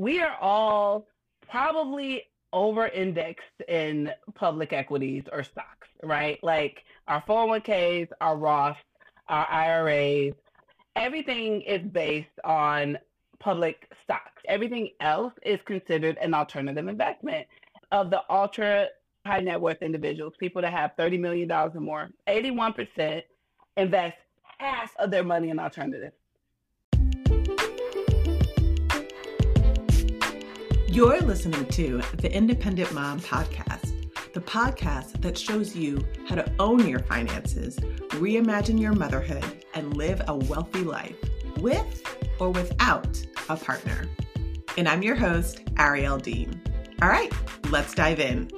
we are all probably over indexed in public equities or stocks, right? Like our 401ks, our Roth, our IRAs, everything is based on public stocks. Everything else is considered an alternative investment. Of the ultra high net worth individuals, people that have $30 million or more, 81% invest half of their money in alternatives. You're listening to the Independent Mom Podcast, the podcast that shows you how to own your finances, reimagine your motherhood, and live a wealthy life with or without a partner. And I'm your host, Ariel Dean. All right, let's dive in.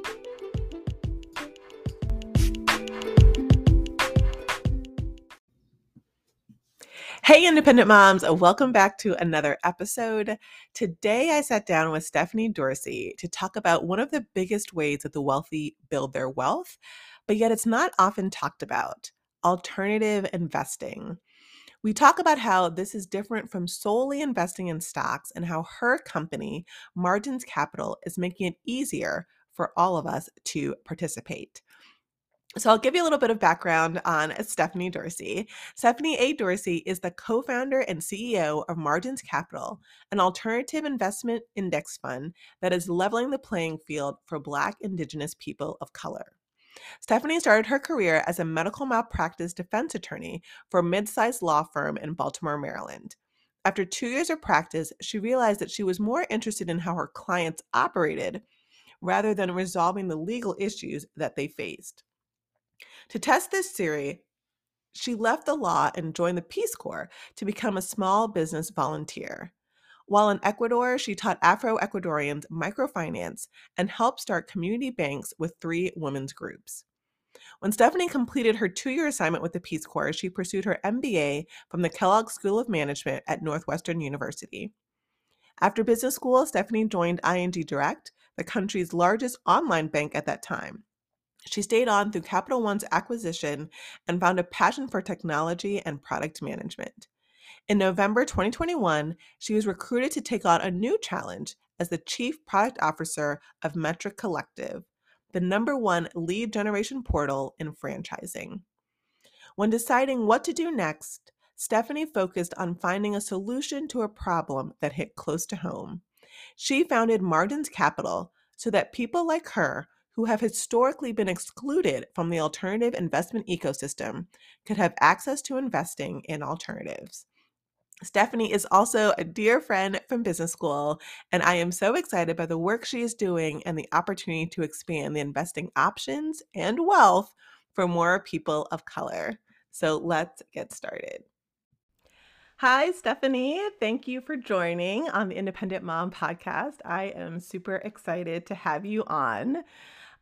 Hey, independent moms, welcome back to another episode. Today, I sat down with Stephanie Dorsey to talk about one of the biggest ways that the wealthy build their wealth, but yet it's not often talked about alternative investing. We talk about how this is different from solely investing in stocks and how her company, Margins Capital, is making it easier for all of us to participate. So, I'll give you a little bit of background on Stephanie Dorsey. Stephanie A. Dorsey is the co founder and CEO of Margins Capital, an alternative investment index fund that is leveling the playing field for Black, Indigenous people of color. Stephanie started her career as a medical malpractice defense attorney for a mid sized law firm in Baltimore, Maryland. After two years of practice, she realized that she was more interested in how her clients operated rather than resolving the legal issues that they faced. To test this theory, she left the law and joined the Peace Corps to become a small business volunteer. While in Ecuador, she taught Afro Ecuadorians microfinance and helped start community banks with three women's groups. When Stephanie completed her two year assignment with the Peace Corps, she pursued her MBA from the Kellogg School of Management at Northwestern University. After business school, Stephanie joined ING Direct, the country's largest online bank at that time. She stayed on through Capital One's acquisition and found a passion for technology and product management. In November 2021, she was recruited to take on a new challenge as the Chief Product Officer of Metric Collective, the number one lead generation portal in franchising. When deciding what to do next, Stephanie focused on finding a solution to a problem that hit close to home. She founded Margins Capital so that people like her who have historically been excluded from the alternative investment ecosystem could have access to investing in alternatives. Stephanie is also a dear friend from business school, and I am so excited by the work she is doing and the opportunity to expand the investing options and wealth for more people of color. So let's get started. Hi, Stephanie. Thank you for joining on the Independent Mom podcast. I am super excited to have you on.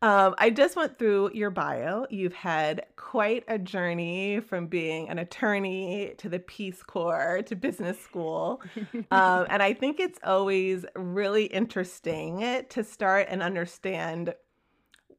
Um, I just went through your bio. You've had quite a journey from being an attorney to the Peace Corps to business school. um, and I think it's always really interesting to start and understand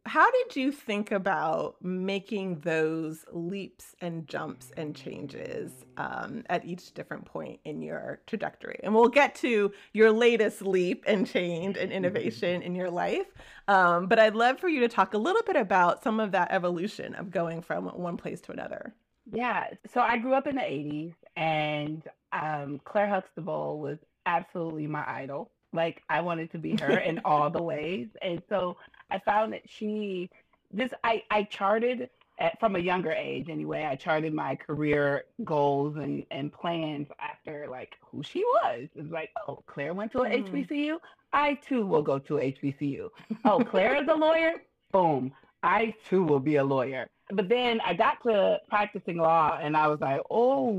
how did you think about making those leaps and jumps and changes um, at each different point in your trajectory? And we'll get to your latest leap and change and innovation in your life. Um, but I'd love for you to talk a little bit about some of that evolution of going from one place to another. Yeah. So I grew up in the 80s, and um, Claire Huxtable was absolutely my idol. Like I wanted to be her in all the ways. And so I found that she this I, I charted at, from a younger age anyway, I charted my career goals and, and plans after like who she was. It's like, oh, Claire went to an mm. HBCU. I too will go to HBCU. Oh, Claire is a lawyer. Boom. I too will be a lawyer. But then I got to practicing law and I was like, oh,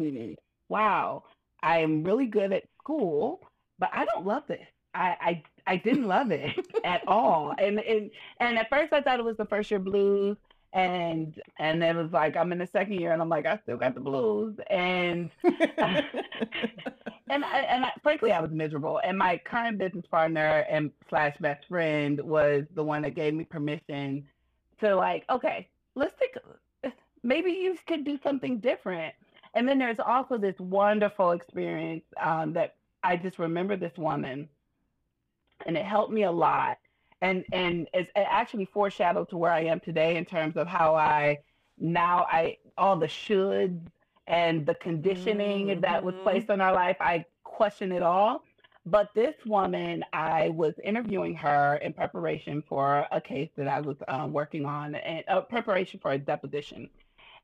wow, I'm really good at school, but I don't love this. I, I I didn't love it at all. And, and and at first I thought it was the first year blues and and it was like I'm in the second year and I'm like I still got the blues. And and I, and I, frankly I was miserable. And my current business partner and slash best friend was the one that gave me permission to like okay let's take maybe you could do something different. And then there's also this wonderful experience um, that I just remember this woman and it helped me a lot. And and it's it actually foreshadowed to where I am today in terms of how I now I all the shoulds and the conditioning mm-hmm. that was mm-hmm. placed on our life, I question it all. But this woman, I was interviewing her in preparation for a case that I was um, working on, and uh, preparation for a deposition.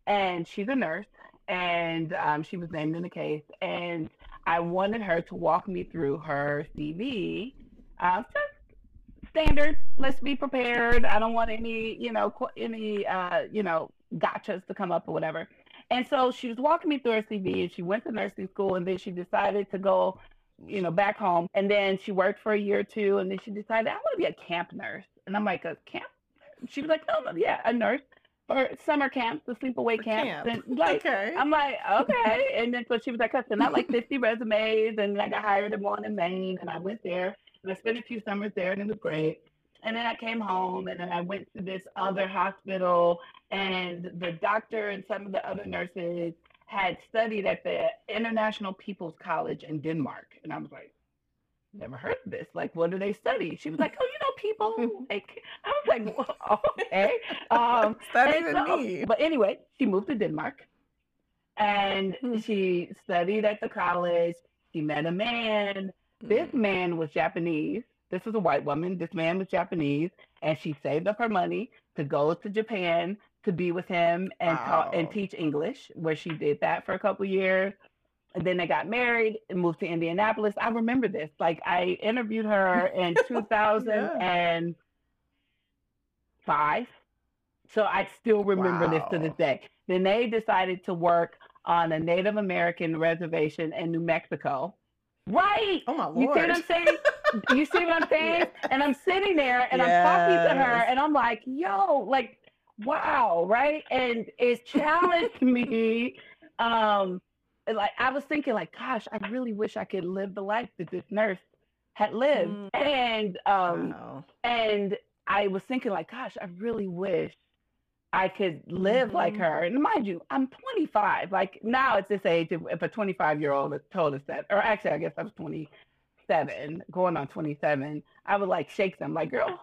And she's a nurse, and um, she was named in the case. And I wanted her to walk me through her CV, uh, just standard. Let's be prepared. I don't want any, you know, any, uh, you know, gotchas to come up or whatever. And so she was walking me through her CV and she went to nursing school and then she decided to go, you know, back home. And then she worked for a year or two and then she decided, I want to be a camp nurse. And I'm like, a camp? She was like, no, no, yeah, a nurse or summer camps, the sleepaway camps. Camp. And like, okay. I'm like, okay. And then so she was like, I sent out like 50 resumes and I got hired at one in Maine and I went there and I spent a few summers there and it was great. And then I came home and then I went to this other hospital and the doctor and some of the other nurses had studied at the International People's College in Denmark. And I was like, never heard of this. Like, what do they study? She was like, oh, you know, people. Like, I was like, well, okay. Um, so, me. But anyway, she moved to Denmark and hmm. she studied at the college. She met a man. This hmm. man was Japanese. This was a white woman. This man was Japanese, and she saved up her money to go to Japan to be with him and wow. and teach English, where she did that for a couple years. And then they got married and moved to Indianapolis. I remember this. Like I interviewed her in 2005. yeah. So I still remember wow. this to this day. Then they decided to work on a Native American reservation in New Mexico. Right. Oh my lord. You see what I'm saying? you see what I'm saying? Yeah. And I'm sitting there and yes. I'm talking to her and I'm like, yo, like, wow, right? And it challenged me. Um, like I was thinking, like, gosh, I really wish I could live the life that this nurse had lived. Mm. And um wow. and I was thinking, like, gosh, I really wish I could live mm-hmm. like her. And mind you, I'm 25. Like now at this age, if, if a 25 year old told us that, or actually, I guess I was 27, going on 27, I would like shake them, like, girl,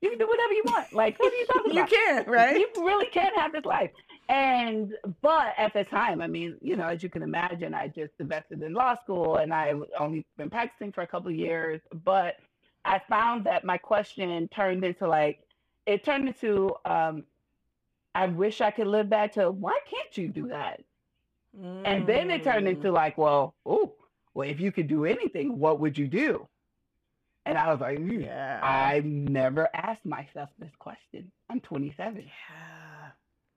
you can do whatever you want. Like, what are you talking about? you can, right? You really can have this life. And, but at the time, I mean, you know, as you can imagine, I just invested in law school and I only been practicing for a couple of years. But I found that my question turned into like, it turned into, um, I wish I could live back to why can't you do that? Mm. And then it turned into mm. like, well, oh, well, if you could do anything, what would you do? And I was like, hmm, yeah. I've never asked myself this question. I'm 27. Yeah.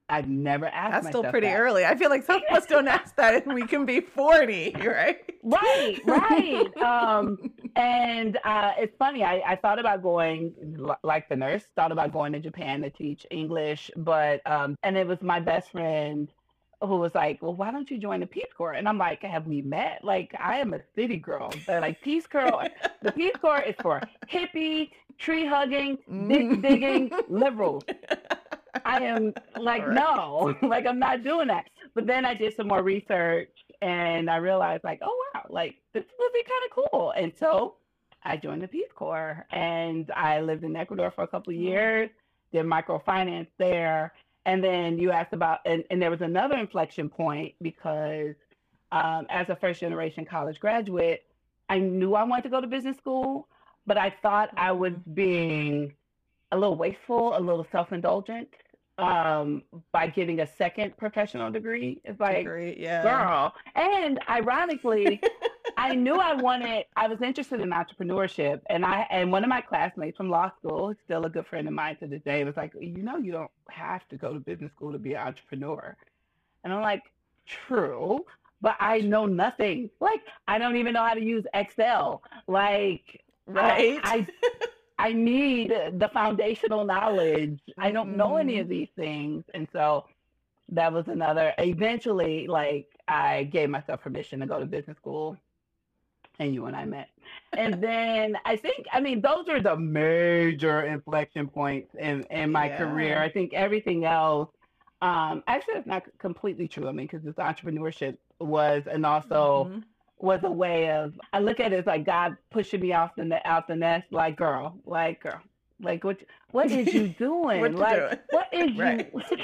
I've never asked That's still pretty that. early. I feel like some of us don't ask that and we can be 40, right? Right, right. um, and uh, it's funny. I, I thought about going, like the nurse, thought about going to Japan to teach English, but, um, and it was my best friend who was like, "Well, why don't you join the Peace Corps?" And I'm like, "Have we met? Like, I am a city girl. They're like Peace Corps. the Peace Corps is for hippie, tree hugging, dig digging liberals. I am like, right. no, like I'm not doing that. But then I did some more research and I realized, like, oh wow, like this would be kind of cool. And so I joined the Peace Corps and I lived in Ecuador for a couple of years, did microfinance there and then you asked about, and, and there was another inflection point because um, as a first generation college graduate, I knew I wanted to go to business school, but I thought I was mm-hmm. being a little wasteful, a little self indulgent um, by getting a second professional degree. It's like, degree, yeah. girl. And ironically, I knew I wanted. I was interested in entrepreneurship, and I and one of my classmates from law school, still a good friend of mine to this day, was like, you know, you don't have to go to business school to be an entrepreneur. And I'm like, true, but I know nothing. Like, I don't even know how to use Excel. Like, right? I, I I need the foundational knowledge. I don't know any of mm-hmm. these things. And so that was another eventually like I gave myself permission to go to business school and you and I met. And then I think I mean those are the major inflection points in, in my yeah. career. I think everything else um actually it's not completely true. I mean because this entrepreneurship was and also mm-hmm. Was a way of I look at it as like God pushing me off the out the nest, like girl, like girl, like what what is you doing? what like doing? what is Right. you?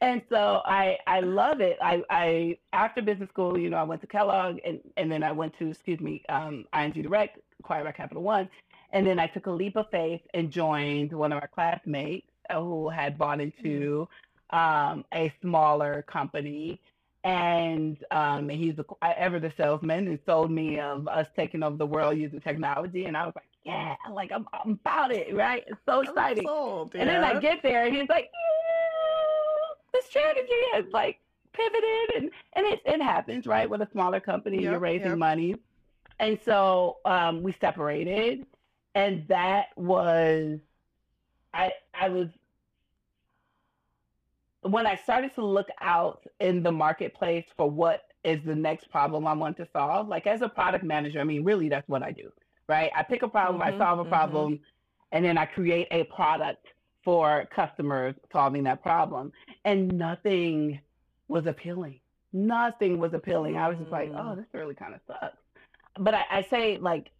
and so I I love it. I I after business school, you know, I went to Kellogg and and then I went to excuse me, um, ING Direct, acquired by Capital One, and then I took a leap of faith and joined one of our classmates uh, who had bought into um, a smaller company. And um, he's a, ever the salesman who sold me of us taking over the world using technology. And I was like, yeah, like I'm, I'm about it, right? It's so exciting. sold, yeah. And then I get there and he's like, yeah, the strategy has like pivoted and, and it, it happens, right? With a smaller company, you're raising yep. money. And so um, we separated and that was I I was when I started to look out in the marketplace for what is the next problem I want to solve, like as a product manager, I mean, really that's what I do, right? I pick a problem, I Mhm, solve a mhm. problem, and then I create a product for customers solving that problem. And nothing was appealing. Nothing was appealing. I was just like, Mm. oh, this really kind of sucks. But I, I say like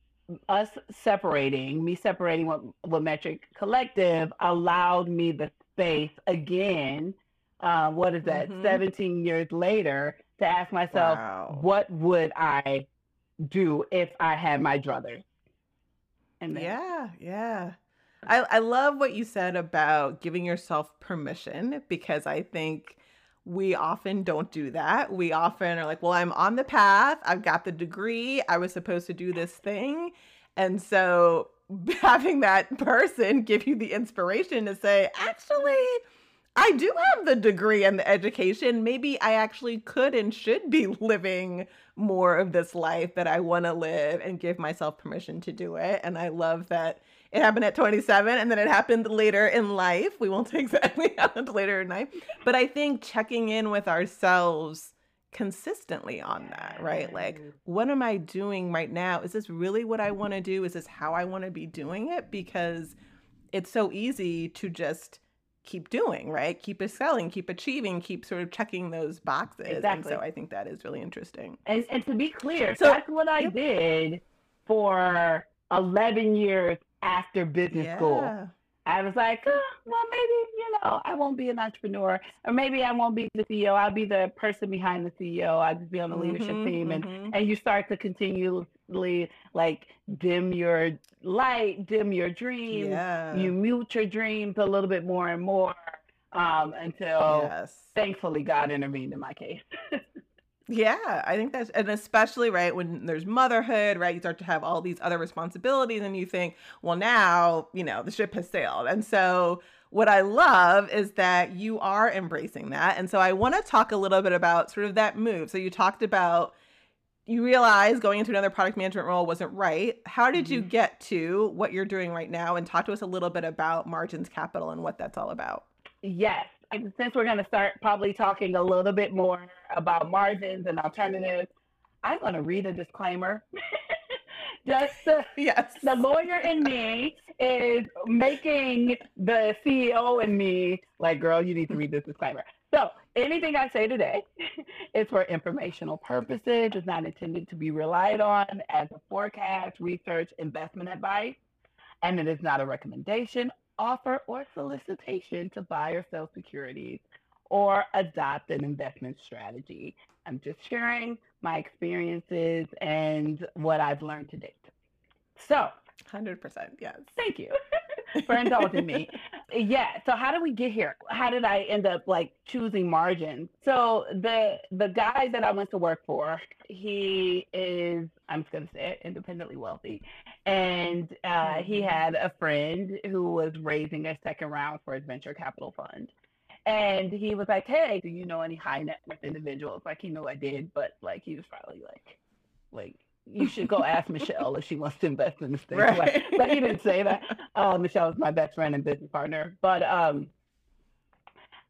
us separating, me separating with, with Metric Collective allowed me the space again. Uh, what is that? Mhm. 17 years later to ask myself, Wow. what would I do if I had my druthers? And then, Yeah, yeah. I, I love what you said about giving yourself permission because I think we often don't do that. We often are like, well, I'm on the path, I've got the degree, I was supposed to do this thing. And so having that person give you the inspiration to say, actually, I do have the degree and the education. Maybe I actually could and should be living more of this life that I want to live and give myself permission to do it. And I love that it happened at 27 and then it happened later in life. We won't say exactly how much later in life, but I think checking in with ourselves consistently on that, right? Like, what am I doing right now? Is this really what I want to do? Is this how I want to be doing it? Because it's so easy to just keep doing, right? Keep excelling, keep achieving, keep sort of checking those boxes. And Exactly. so I think that is really interesting. And, and to be clear, So- that's what I Yep. did for 11 years after business school. I was like, oh, well, maybe, you know, I won't be an entrepreneur, or maybe I won't be the CEO. I'll be the person behind the CEO. I'll just be on the leadership Mhm, team. And, mhm. and you start to like dim your light, dim your dreams. yeah. You mute your dreams a little bit more and more um, until yes. thankfully God intervened in my case. Yeah, I think that's, and especially right when there's motherhood, right? You start to have all these other responsibilities, and you think, well, now, you know, the ship has sailed. And so, what I love is that you are embracing that. And so, I want to talk a little bit about sort of that move. So, you talked about you realize going into another product management role wasn't right. How did you Mhm. get to what you're doing right now? And talk to us a little bit about Margins Capital and what that's all about. Yes. And since we're going to start probably talking a little bit more about margins and alternatives, I'm going to read a disclaimer. Just the, Yes. the lawyer in me is making the CEO in me like, girl, you need to read this disclaimer. So anything I say today is for informational purposes. It's not intended to be relied on as a forecast, research, investment advice, and it is not a recommendation, offer, or solicitation to buy or sell securities or adopt an investment strategy. I'm just sharing my experiences and what I've learned to date. So, 100%. Yes. thank you for indulging me. Yeah. So how did we get here? How did I end up like choosing margins? So the the guy that I went to work for, he is I'm just gonna say it, independently wealthy, and uh, he Mhm. had a friend who was raising a second round for his venture capital fund. And he was like, "Hey, do you know any high net worth individuals?" Like he knew I did, but like he was probably like, like you should go ask Michelle if she wants to invest in this thing. Right. but he didn't say that. Oh, Michelle is my best friend and business partner. But um,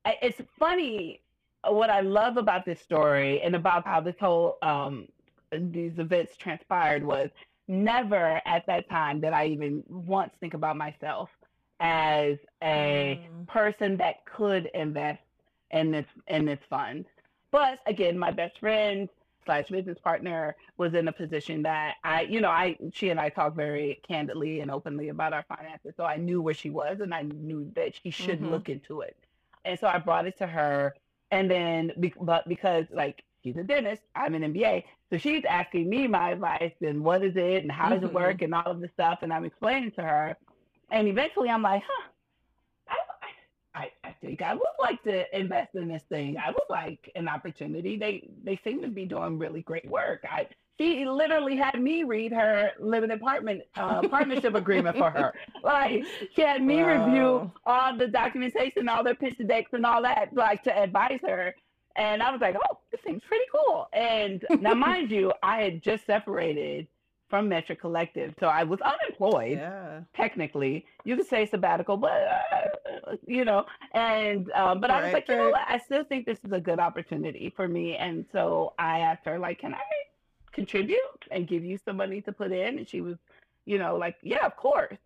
I- it's funny what I love about this story and about how this whole um these events transpired was never at that time did I even once think about myself as a Mm. person that could invest in this in this fund. But again, my best friend slash business partner was in a position that I, you know, I she and I talk very candidly and openly about our finances. So I knew where she was and I knew that she should mm-hmm. look into it. And so I brought it to her. And then, but because like she's a dentist, I'm an MBA. So she's asking me my advice and what is it and how does mm-hmm. it work and all of this stuff. And I'm explaining to her. And eventually I'm like, huh, I, I think I would like to invest in this thing. I would like an opportunity. They they seem to be doing really great work. I she literally had me read her living apartment uh, partnership agreement for her. Like she had me wow. review all the documentation, all the pitch decks, and all that, like to advise her. And I was like, oh, this seems pretty cool. And now, mind you, I had just separated from Metric Collective. So I was unemployed, yeah. technically. You could say sabbatical, but uh, you know, and um, but right, I was like, you know what? I still think this is a good opportunity for me. And so I asked her, like, can I contribute and give you some money to put in? And she was, you know, like, yeah, of course.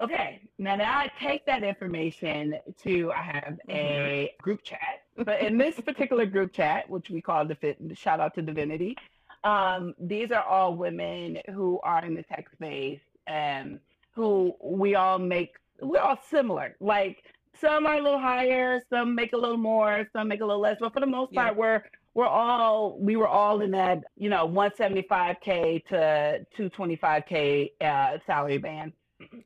Okay, now, now I take that information to I have mm-hmm. a group chat, but in this particular group chat, which we call the fit, shout out to Divinity, um, these are all women who are in the tech space and who we all make, we're all similar. Like some are a little higher, some make a little more, some make a little less, but for the most part, yeah. we're we're all we were all in that you know 175k to 225k uh, salary band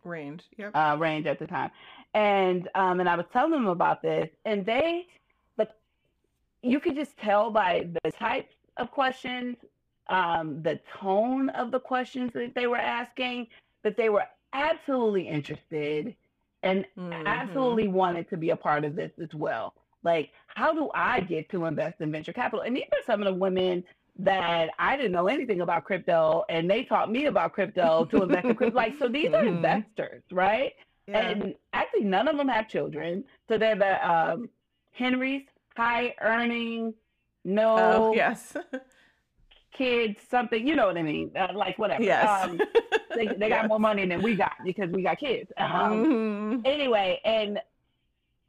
range yep. uh, range at the time and um and i was telling them about this and they but you could just tell by the types of questions um, the tone of the questions that they were asking, that they were absolutely interested and mm-hmm. absolutely wanted to be a part of this as well. Like, how do I get to invest in venture capital? And these are some of the women that I didn't know anything about crypto, and they taught me about crypto to invest in crypto. Like, so these mm-hmm. are investors, right? Yeah. And actually, none of them have children. So they're the um, HENRYs high earning, no oh, yes kids something, you know what I mean? Uh, like whatever. Yes. Um, they they yes. got more money than we got because we got kids. Um, mm-hmm. Anyway, and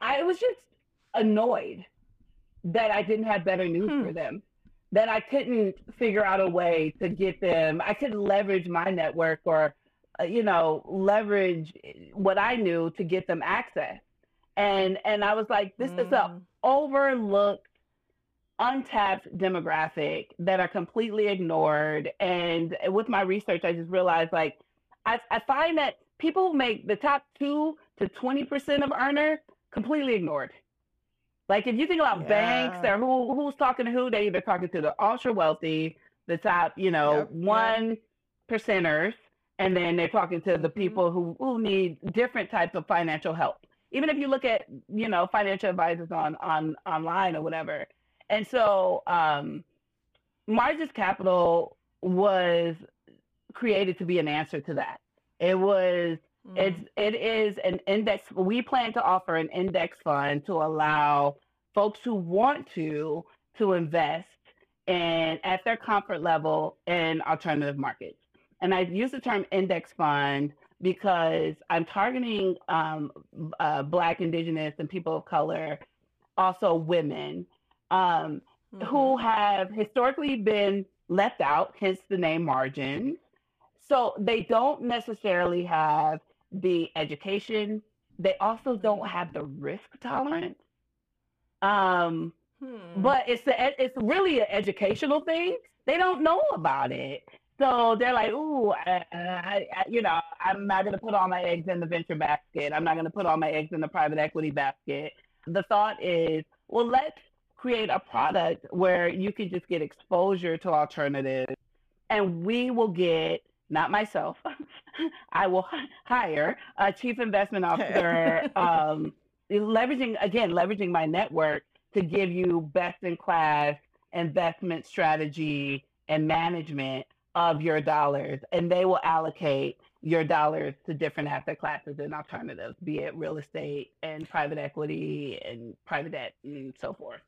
I was just annoyed that I didn't have better news hmm. for them. That I couldn't figure out a way to get them. I couldn't leverage my network or, uh, you know, leverage what I knew to get them access. And and I was like, this mm. is a mm. overlooked untapped demographic that are completely ignored. And with my research, I just realized like I, I find that people who make the top two to 20% of earners completely ignored. Like if you think about yeah. banks or who who's talking to who, they either talking to the ultra wealthy, the top, you know, yep, one yep. percenters, and then they're talking to the mm-hmm. people who, who need different types of financial help. Even if you look at, you know, financial advisors on on online or whatever, and so um, Margins Capital was created to be an answer to that. It was mm. it's it is an index. We plan to offer an index fund to allow folks who want to to invest and at their comfort level in alternative markets. And I use the term index fund because I'm targeting um, uh, Black, Indigenous, and people of color, also women, um, mm-hmm. who have historically been left out, hence the name margins. So they don't necessarily have the education. They also don't have the risk tolerance. Um, hmm. But it's the, it's really an educational thing. They don't know about it. So they're like, ooh, I, I, I, you know, I'm not going to put all my eggs in the venture basket. I'm not going to put all my eggs in the private equity basket. The thought is, well, let's create a product where you can just get exposure to alternatives and we will get not myself i will hire a chief investment officer um, leveraging again leveraging my network to give you best in class investment strategy and management of your dollars. And they will allocate your dollars to different asset classes and alternatives be it real estate and private equity and private debt and so forth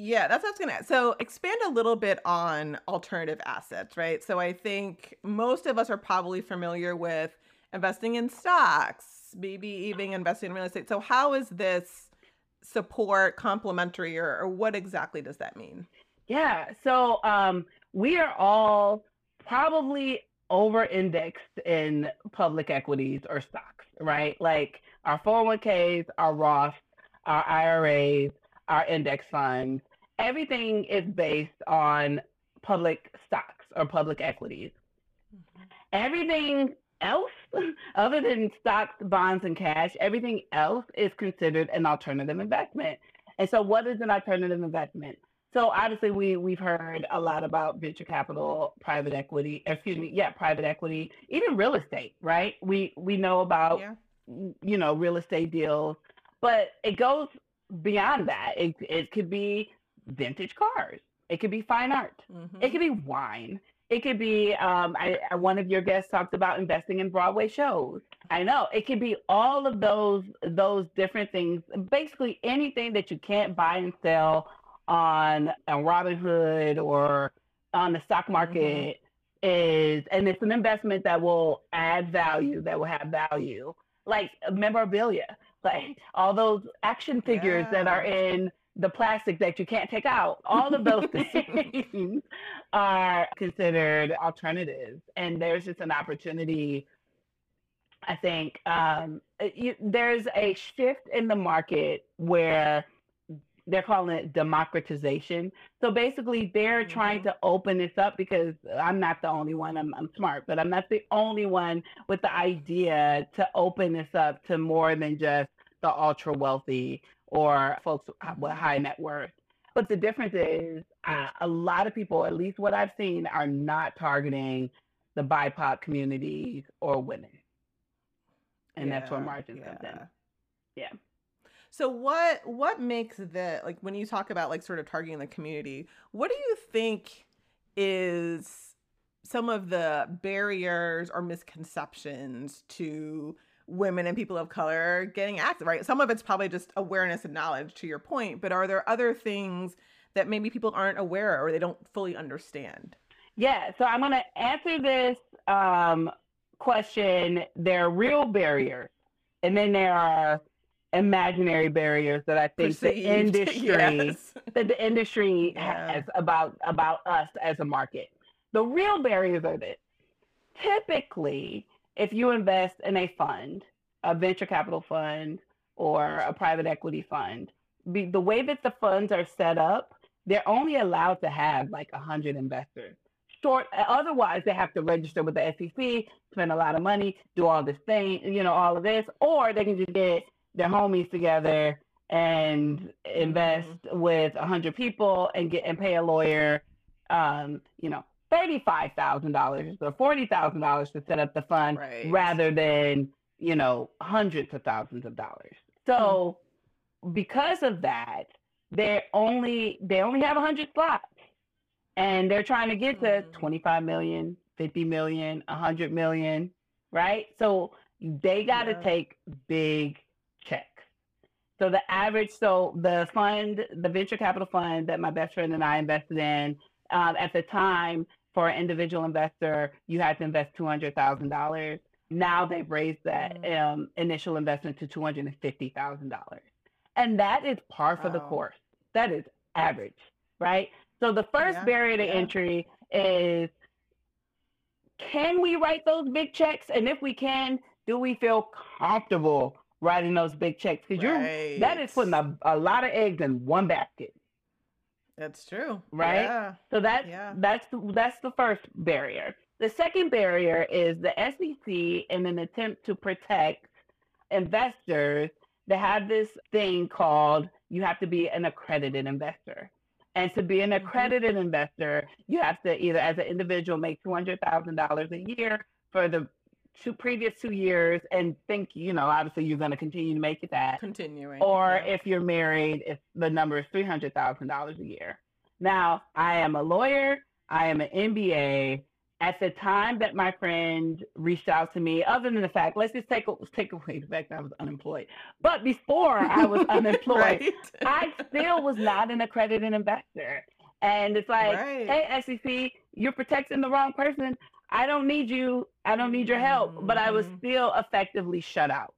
yeah, that's what I was gonna. So expand a little bit on alternative assets, right? So I think most of us are probably familiar with investing in stocks, maybe even investing in real estate. So how is this support complementary, or, or what exactly does that mean? Yeah. So um, we are all probably over indexed in public equities or stocks, right? Like our 401ks, our Roth, our IRAs, our index funds, everything is based on public stocks or public equities. Mm-hmm. Everything else, other than stocks, bonds, and cash, everything else is considered an alternative investment. And so, what is an alternative investment? So obviously we we've heard a lot about venture capital, private equity, excuse me, yeah, private equity, even real estate, right? We we know about yeah. you know real estate deals, but it goes beyond that. It it could be vintage cars, it could be fine art, mm-hmm. it could be wine, it could be um, I, one of your guests talked about investing in Broadway shows. I know it could be all of those those different things. Basically anything that you can't buy and sell on a Robinhood or on the stock market mm-hmm. is, and it's an investment that will add value, that will have value, like memorabilia, like all those action figures yeah. that are in the plastic that you can't take out. All of those things are considered alternatives, and there's just an opportunity. I think um, you, there's a shift in the market where they're calling it democratization. So basically, they're mm-hmm. trying to open this up because I'm not the only one. I'm, I'm smart, but I'm not the only one with the idea to open this up to more than just the ultra wealthy or folks with high net worth. But the difference is, uh, a lot of people, at least what I've seen, are not targeting the BIPOC communities or women, and yeah, that's where margins yeah. comes in. Yeah. So what what makes the like when you talk about like sort of targeting the community, what do you think is some of the barriers or misconceptions to women and people of color getting active, right? Some of it's probably just awareness and knowledge to your point, but are there other things that maybe people aren't aware or they don't fully understand? Yeah, so I'm going to answer this um, question. There are real barriers, and then there are imaginary barriers that I think Perceived, the industry yes. that the industry yeah. has about about us as a market. The real barriers are this. Typically, if you invest in a fund, a venture capital fund or a private equity fund, be, the way that the funds are set up, they're only allowed to have like 100 investors. Short, otherwise they have to register with the SEC, spend a lot of money, do all this thing, you know, all of this, or they can just get their homies together and invest mm-hmm. with a hundred people and get and pay a lawyer, um, you know, thirty-five thousand dollars or forty thousand dollars to set up the fund, right. rather than you know hundreds of thousands of dollars. So, mm-hmm. because of that, they only they only have a hundred slots, and they're trying to get to mm-hmm. 25 million, 50 million, 100 million, right? So they got to yeah. take big checks. So the average, so the fund, the venture capital fund that my best friend and I invested in, um, at the time for an individual investor, you had to invest two hundred thousand dollars. Now they've raised that mm. um, initial investment to two hundred and fifty thousand dollars, and that is par for wow. the course. That is average, right? So the first yeah, barrier to yeah. entry is can we write those big checks? And if we can, do we feel comfortable writing those big checks because right. you're that is putting a, a lot of eggs in one basket. That's true. Right? Yeah. So that's yeah. that's the, that's the first barrier. The second barrier is the SEC in an attempt to protect investors they have this thing called you have to be an accredited investor. And to be an mm-hmm. accredited investor, you have to either as an individual make $200,000 a year for the two previous two years and think you know obviously you're going to continue to make it that continuing or yeah. if you're married if the number is $300000 a year now i am a lawyer i am an mba at the time that my friend reached out to me other than the fact let's just take take away the fact that i was unemployed but before i was unemployed right. i still was not an accredited investor and it's like right. hey sec you're protecting the wrong person I don't need you. I don't need your help. Mm-hmm. But I was mm-hmm. still effectively shut out.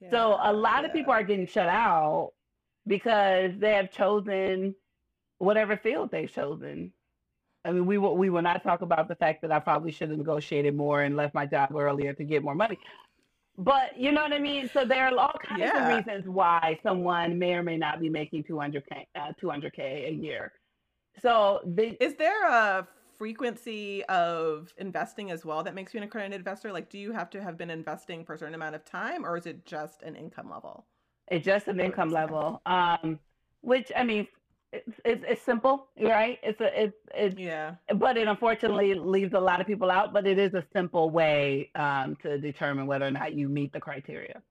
Yeah, so a lot yeah. of people are getting shut out because they have chosen whatever field they've chosen. I mean, we will we will not talk about the fact that I probably should have negotiated more and left my job earlier to get more money. But you know what I mean. So there are all kinds Yeah. of reasons why someone may or may not be making 200k uh, 200k a year. So the Is there a frequency of investing as well that makes you an accredited investor? Like, do you have to have been investing for a certain amount of time, or is it just an income level? it's just an income level, um, which I mean, it's, it's it's simple, right? It's a it's it's Yeah. but it unfortunately leaves a lot of people out. But it is a simple way um, to determine whether or not you meet the criteria.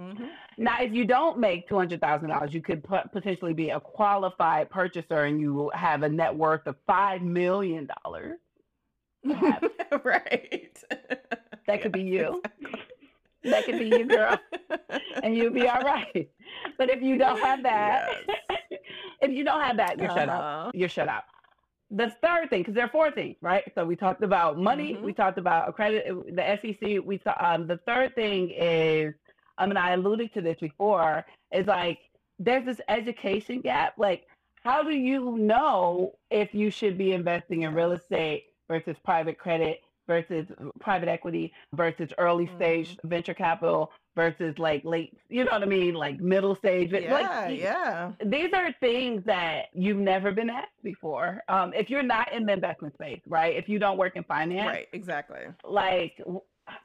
Hmm Now, if you don't make two hundred thousand dollars, you could pot- potentially be a qualified purchaser, and you will have a net worth of five million dollars. Right. That could be you. exactly. That could be you, girl, and you'll be all right. But if you don't have that, if you don't have that, you're shut out. Uh-huh. You're shut out. The third thing, because there are four things, right? So we talked about money, Mhm. we talked about accredited. the SEC. We saw um, the third thing is, I mean, I alluded to this before. Is like there's this education gap. Like, how do you know if you should be investing in real estate versus private credit versus private equity versus early stage venture capital versus like late, you know what I mean, like middle stage. Yeah, like, yeah. these are things that you've never been asked before. Um, if you're not in the investment space, right? If you don't work in finance, Right, exactly. like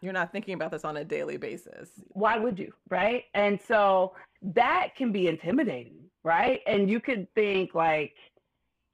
You're not thinking about this on a daily basis. why would you, right? And so that can be intimidating, right? And you could think like,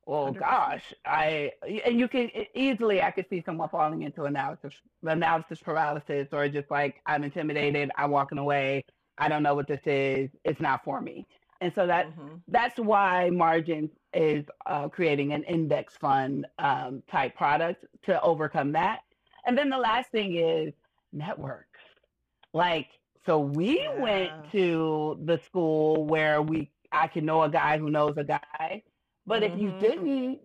well, 100%. gosh, I and you can easily I could see someone falling into analysis analysis paralysis or just like I'm intimidated, I'm walking away, I don't know what this is, it's not for me. And so that Mhm. that's why Margins is uh, creating an index fund um, type product to overcome that. And then the last thing is networks. Like, so we Yeah. went to the school where we I can know a guy who knows a guy, but if you Mhm. didn't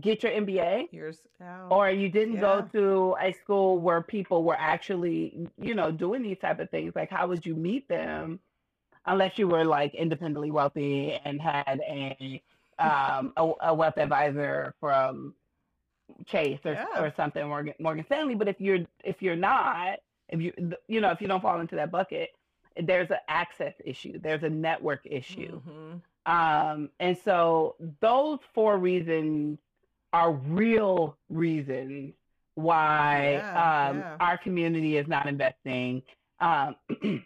get your MBA Years out. or you didn't go to a school where people were actually, you know, doing these type of things, like how would you meet them unless you were like independently wealthy and had a um a, a wealth advisor from Chase or Yeah. or something Morgan Morgan Stanley. But if you're if you're not, if you you know if you don't fall into that bucket, there's an access issue. There's a network issue. Mhm. Um, and so those four reasons are real reasons why Yeah, um, yeah. our community is not investing um,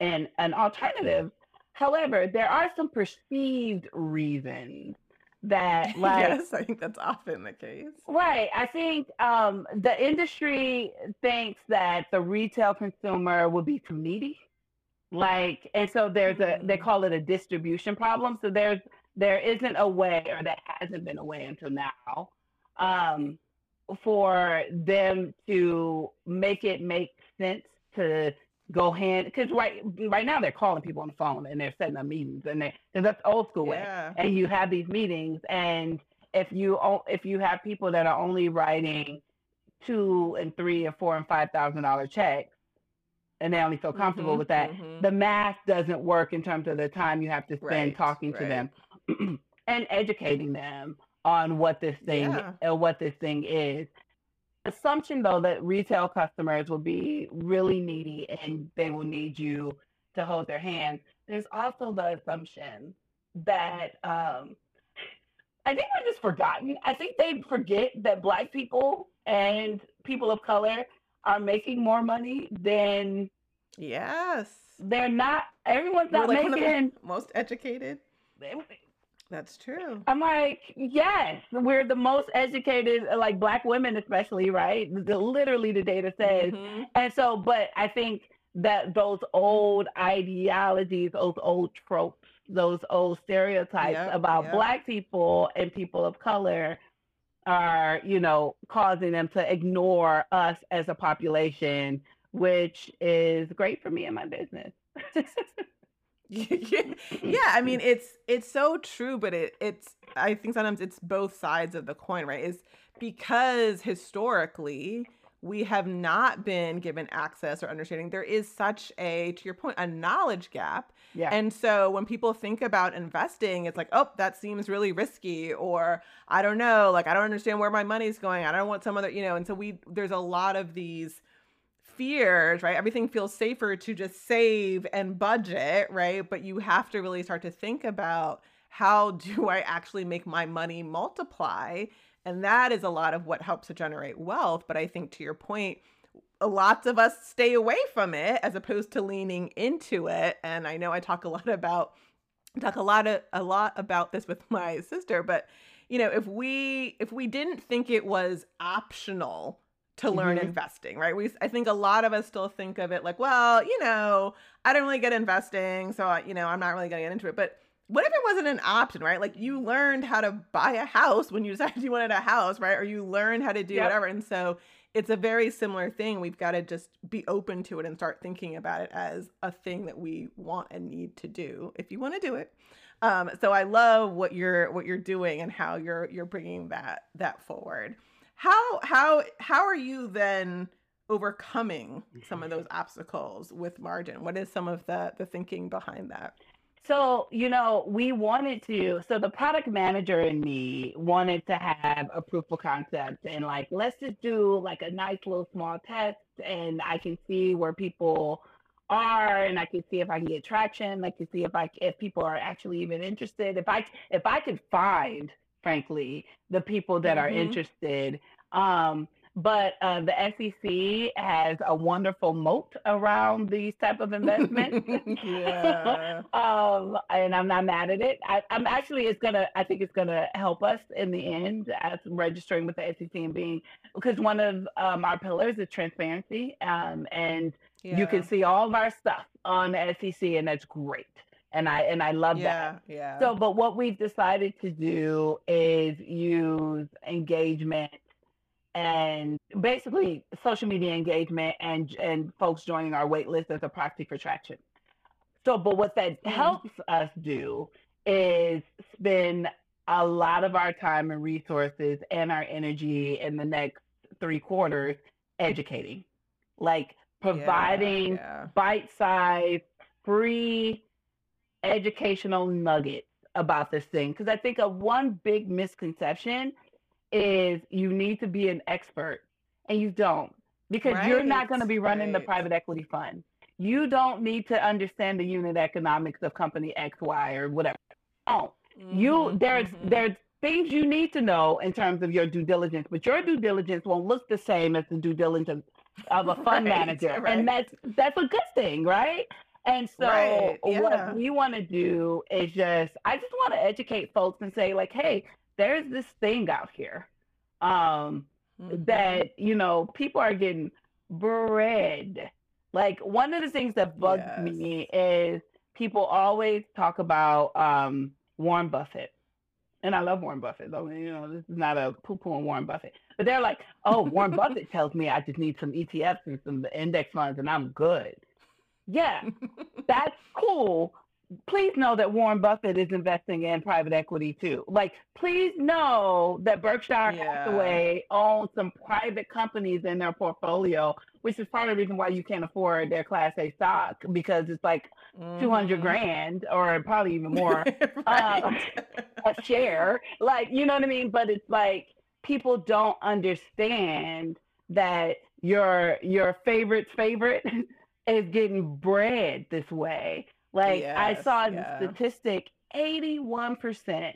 in an alternative. However, there are some perceived reasons that, like, yes, I think that's often the case. Right. I think um, the industry thinks that the retail consumer will be too needy. Like, and so there's a, they Mm. call it a distribution problem. So there's, there isn't a way, or there hasn't been a way until now, um, for them to make it make sense to go hand, because right, right now they're calling people on the phone and they're setting up meetings and they, and that's old school way Yeah. and you have these meetings and if you if you have people that are only writing two and three and four and five thousand dollar checks and they only feel comfortable Mhm, with that mhm. the math doesn't work in terms of the time you have to spend Right, talking to them and educating them on what this thing Yeah. uh, what this thing is assumption though that retail customers will be really needy and they will need you to hold their hand there's also the assumption that um, I think we're just forgotten. I think they forget that black people and people of color are making more money than Yes. they're not. Everyone's not like making. the most educated. That's true. I'm like, yes, we're the most educated, like black women, especially, right? The, literally, the data says. Mhm. And so, but I think that those old ideologies, those old tropes, those old stereotypes Yep, about yep. black people and people of color are, you know, causing them to ignore us as a population, which is great for me and my business. yeah, I mean it's it's so true, but it it's I think sometimes it's both sides of the coin, right? Is because historically we have not been given access or understanding. There is such a, to your point, a knowledge gap. Yeah. And so when people think about investing, it's like, oh, that seems really risky, or I don't know, like I don't understand where my money's going. I don't want some other, you know. And so we, there's a lot of these fears, right? Everything feels safer to just save and budget, right? But you have to really start to think about how do I actually make my money multiply? And that is a lot of what helps to generate wealth. But I think to your point, lots of us stay away from it as opposed to leaning into it. And I know I talk a lot about talk a lot of a lot about this with my sister, but you know, if we if we didn't think it was optional to learn Mhm. investing, right? We I think a lot of us still think of it like, well, you know, I don't really get investing, so I, you know, I'm not really going to get into it. But what if it wasn't an option, right? Like you learned how to buy a house when you decided you wanted a house, right? Or you learned how to do Yep. whatever. And so it's a very similar thing. We've got to just be open to it and start thinking about it as a thing that we want and need to do if you want to do it. Um, so I love what you're what you're doing and how you're you're bringing that that forward. How how how are you then overcoming some of those obstacles with margin? What is some of the the thinking behind that? So, you know, we wanted to, so the product manager in me wanted to have a proof of concept and like, let's just do like a nice little small test and I can see where people are and I can see if I can get traction. I can see if I, if people are actually even interested. If I, if I could find, frankly, the people that are Mhm. interested. Um, but uh, the SEC has a wonderful moat around these type of investments. yeah. um, and I'm not mad at it. I, I'm actually, it's gonna, I think it's gonna help us in the end as registering with the SEC and being, because one of um, our pillars is transparency, um, and you can see all of our stuff on the SEC, and that's great. And I and I love that. Yeah, yeah. So, but what we've decided to do is use engagement and basically social media engagement and and folks joining our wait list as a proxy for traction. So, but what that Mhm. helps us do is spend a lot of our time and resources and our energy in the next three quarters educating, like providing yeah. bite-sized, free educational nuggets about this thing. Because I think a one big misconception is you need to be an expert, and you don't, because you're not going to be running the private equity fund. You don't need to understand the unit economics of company X, Y, or whatever. Oh, you Mhm, there's mhm. there's things you need to know in terms of your due diligence, but your due diligence won't look the same as the due diligence of a fund Right, manager, right. and that's that's a good thing, right? And so Right, yeah. what we want to do is just I just want to educate folks and say like, hey, there's this thing out here. Um, Mhm. that you know people are getting bread. Like one of the things that bugs Yes. me is people always talk about um, Warren Buffett, and I love Warren Buffett. Though you know this is not a poo-poo on Warren Buffett, but they're like, oh, Warren Buffett tells me I just need some ETFs and some index funds, and I'm good. Yeah, that's cool. Please know that Warren Buffett is investing in private equity too. Like, please know that Berkshire Yeah. Hathaway owns some private companies in their portfolio, which is part of the reason why you can't afford their Class A stock because it's like 200 Mhm. grand or probably even more Right. a share. Like, you know what I mean? But it's like people don't understand that your your favorite's favorite is getting bread this way. Like I saw yeah. the statistic 81%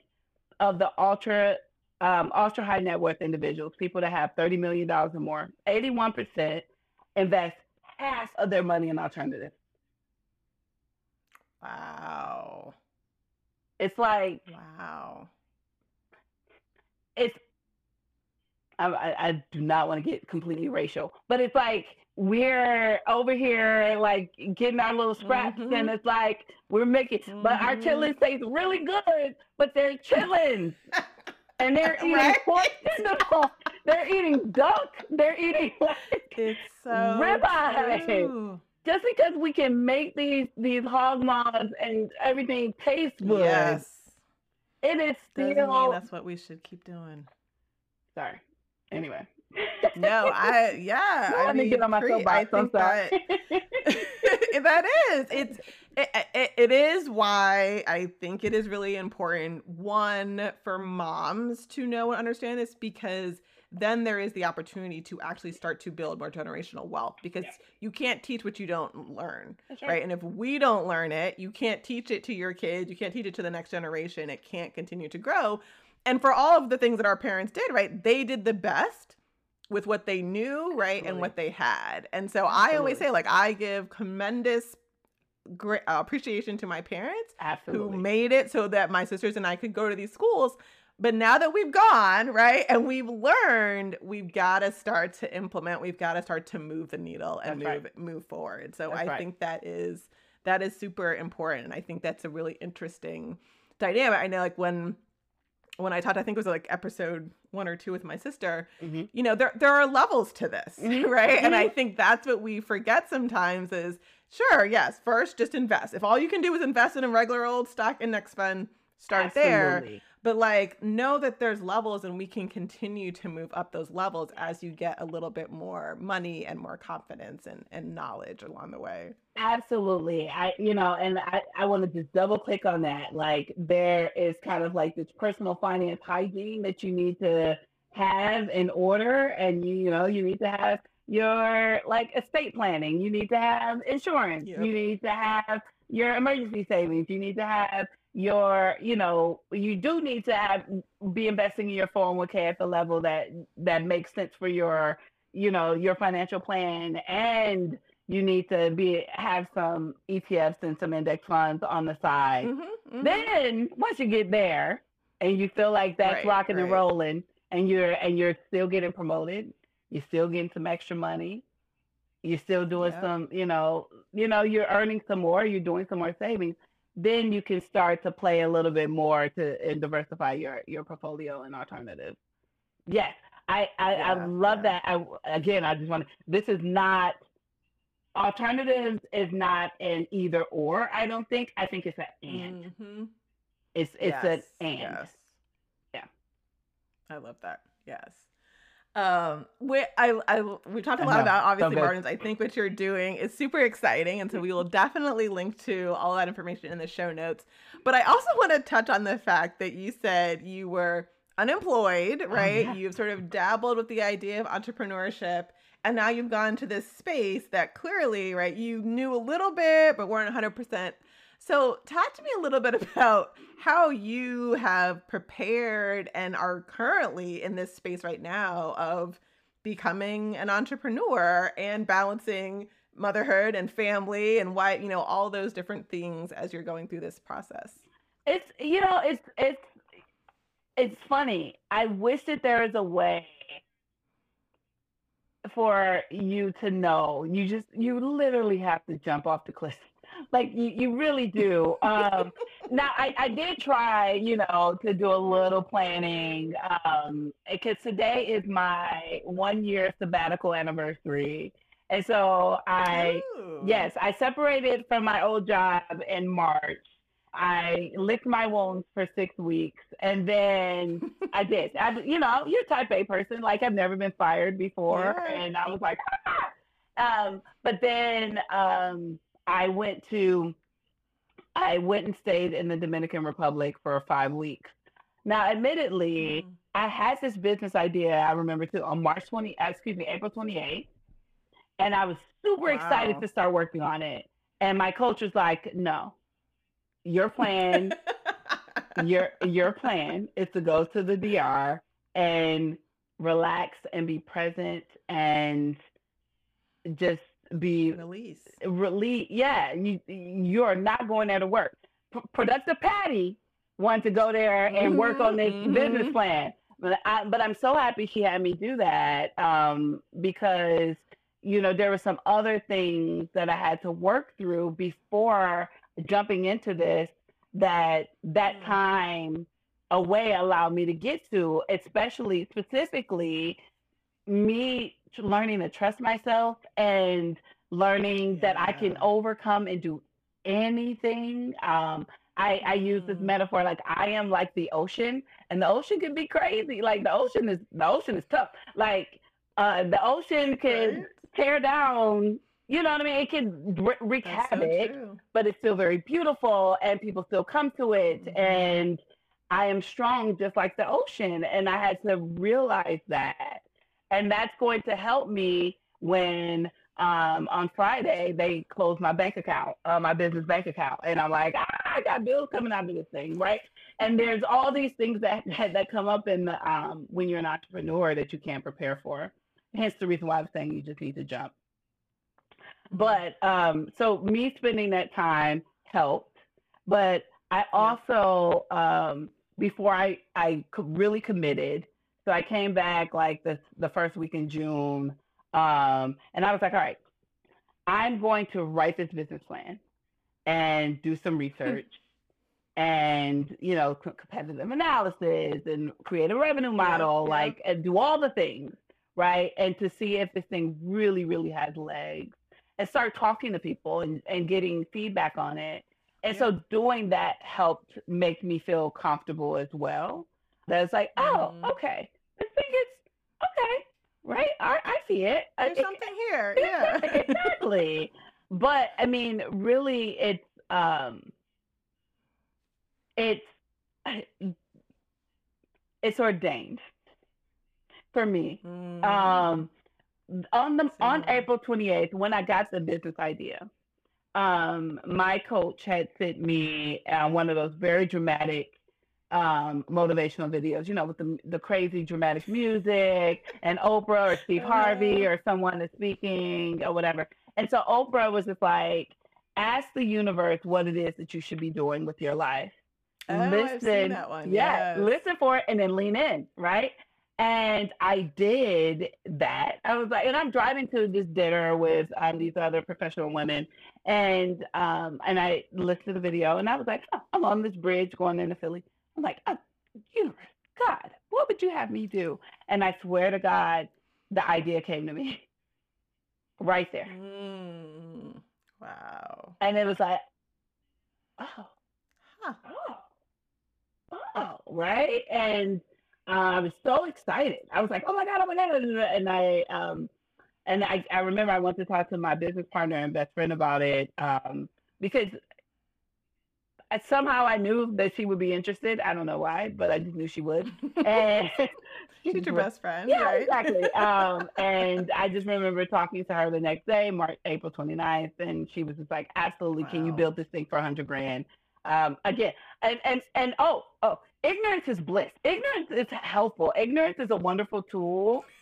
of the ultra um, ultra high net worth individuals, people that have $30 million or more, 81% invest half of their money in alternatives. Wow. It's like Wow. it's I, I do not want to get completely racial, but it's like we're over here like getting our little scraps, Mhm. and it's like we're making, but our Mhm. taste really good, but they're chillin, and they're eating Right? pork tenders, they're eating duck, they're eating like It's so Ribeye. true. just because we can make these these hog maws and everything taste good, Yes. it is still that's what we should keep doing. sorry. Anyway, no, I yeah. I mean, get on my pre- I think that that is it's it, it, it is why I think it is really important one for moms to know and understand this because then there is the opportunity to actually start to build more generational wealth because yeah. you can't teach what you don't learn right. right and if we don't learn it you can't teach it to your kids you can't teach it to the next generation it can't continue to grow and for all of the things that our parents did right they did the best with what they knew right Absolutely. and what they had and so Absolutely. i always say like i give tremendous great uh, appreciation to my parents Absolutely. who made it so that my sisters and I could go to these schools but now that we've gone, right, and we've learned, we've got to start to implement. We've got to start to move the needle and that's move right. move forward. So that's I right. think that is that is super important. I think that's a really interesting dynamic. I know, like when when I talked, I think it was like episode one or two with my sister. Mm-hmm. You know, there there are levels to this, mm-hmm. right? And I mm-hmm. think that's what we forget sometimes is sure, yes, first just invest. If all you can do is invest in a regular old stock index fund, start Absolutely. there but like know that there's levels and we can continue to move up those levels as you get a little bit more money and more confidence and, and knowledge along the way. Absolutely. I you know and i i want to just double click on that. Like there is kind of like this personal finance hygiene that you need to have in order and you you know you need to have your like estate planning. You need to have insurance. Yep. you need to have your emergency savings. You need to have your you know you do need to have be investing in your 401k at the level that that makes sense for your you know your financial plan and you need to be have some ETFs and some index funds on the side. Mm-hmm, mm-hmm. Then once you get there and you feel like that's right, rocking right. and rolling and you're and you're still getting promoted, you're still getting some extra money, you're still doing some, you know, you know, you're earning some more, you're doing some more savings then you can start to play a little bit more to and diversify your your portfolio and alternatives. Yes, I I, yeah, I love yeah. that. I again, I just want to. This is not alternatives is not an either or. I don't think. I think it's an and. Mm-hmm. It's it's yes, an and. Yes. Yeah. I love that. Yes. Um, we I, I we talked a lot about obviously margins. I think what you're doing is super exciting, and so we will definitely link to all that information in the show notes. But I also want to touch on the fact that you said you were unemployed, oh, right? Oh, yeah. You've sort of dabbled with the idea of entrepreneurship, and now you've gone to this space that clearly, right? You knew a little bit, but weren't 100 percent so, talk to me a little bit about how you have prepared and are currently in this space right now of becoming an entrepreneur and balancing motherhood and family and why, you know, all those different things as you're going through this process. It's, you know, it's, it's, it's funny. I wish that there was a way for you to know. You just, you literally have to jump off the cliff like you, you really do. Um, now I, I did try, you know, to do a little planning um, because today is my one year sabbatical anniversary. And so I, Ooh. yes, I separated from my old job in March. I licked my wounds for six weeks, and then I did. I, you know, you're type A person. Like I've never been fired before, yeah. and I was like, ah. um, but then um, I went to I went and stayed in the Dominican Republic for five weeks. Now, admittedly, mm-hmm. I had this business idea. I remember too on March twenty, uh, excuse me, April twenty eighth, and I was super wow. excited to start working on it. And my coach was like, "No, your plan, your your plan is to go to the DR and relax and be present and just be release. Release. Yeah, you you are not going there to work. P- Productive Patty wanted to go there and mm-hmm, work on this mm-hmm. business plan, but I but I'm so happy she had me do that um, because you know there were some other things that I had to work through before jumping into this that that mm-hmm. time away allowed me to get to, especially specifically me learning to trust myself and learning that I can overcome and do anything. Um, I, I use this mm-hmm. metaphor like I am like the ocean, and the ocean can be crazy. Like the ocean is the ocean is tough. Like Uh, the ocean can tear down. You know what I mean? It can wre- wreak That's havoc, true. but it's still very beautiful, and people still come to it. Mhm. And I am strong, just like the ocean, and I had to realize that, and that's going to help me when um, on Friday they close my bank account, uh, my business bank account, and I'm like, ah, I got bills coming out of this thing, right? And there's all these things that that come up in the um, when you're an entrepreneur that you can't prepare for. Hence the reason why I'm saying you just need to jump. But um, so me spending that time helped, but I also um, before I I really committed. So I came back like the the first week in June, um, and I was like, all right, I'm going to write this business plan and do some research. And you know, c- competitive analysis and create a revenue model, yeah. like and do all the things, right? And to see if this thing really, really has legs and start talking to people and, and getting feedback on it. And Yeah. so doing that helped make me feel comfortable as well. That it's like, oh, Mhm. okay, this thing is okay, right? I, I see it. Uh, There's it- something here. Yeah. exactly. But I mean, really, it's um, it's it's ordained for me Mhm. um on the on. April 28th when I got the business idea um my coach had sent me uh, one of those very dramatic um motivational videos you know with the the crazy dramatic music and Oprah or Steve Harvey Uh-huh. or someone is speaking or whatever and so Oprah was just like ask the universe what it is that you should be doing with your life Oh, listen seen that one. yeah yes. listen for it and then lean in right and i did that i was like and i'm driving to this dinner with um, these other professional women and um and i listened to the video and i was like oh, i'm on this bridge going into philly i'm like oh, universe god what would you have me do and i swear to god the idea came to me right there Mm. Wow. and it was like oh Huh. oh, oh, right? And uh, I was so excited. I was like, oh my God, oh my God. And I, um, and I, I remember I went to talk to my business partner and best friend about it um, because I, somehow I knew that she would be interested. I don't know why, but I just knew she would. And She's your best friend, yeah, right? exactly. Um, and I just remember talking to her the next day, March, April 29th, and she was just like, absolutely, can you build this thing for 100 grand? Um, again, and, and, and oh, oh, ignorance is bliss. Ignorance is helpful. Ignorance is a wonderful tool.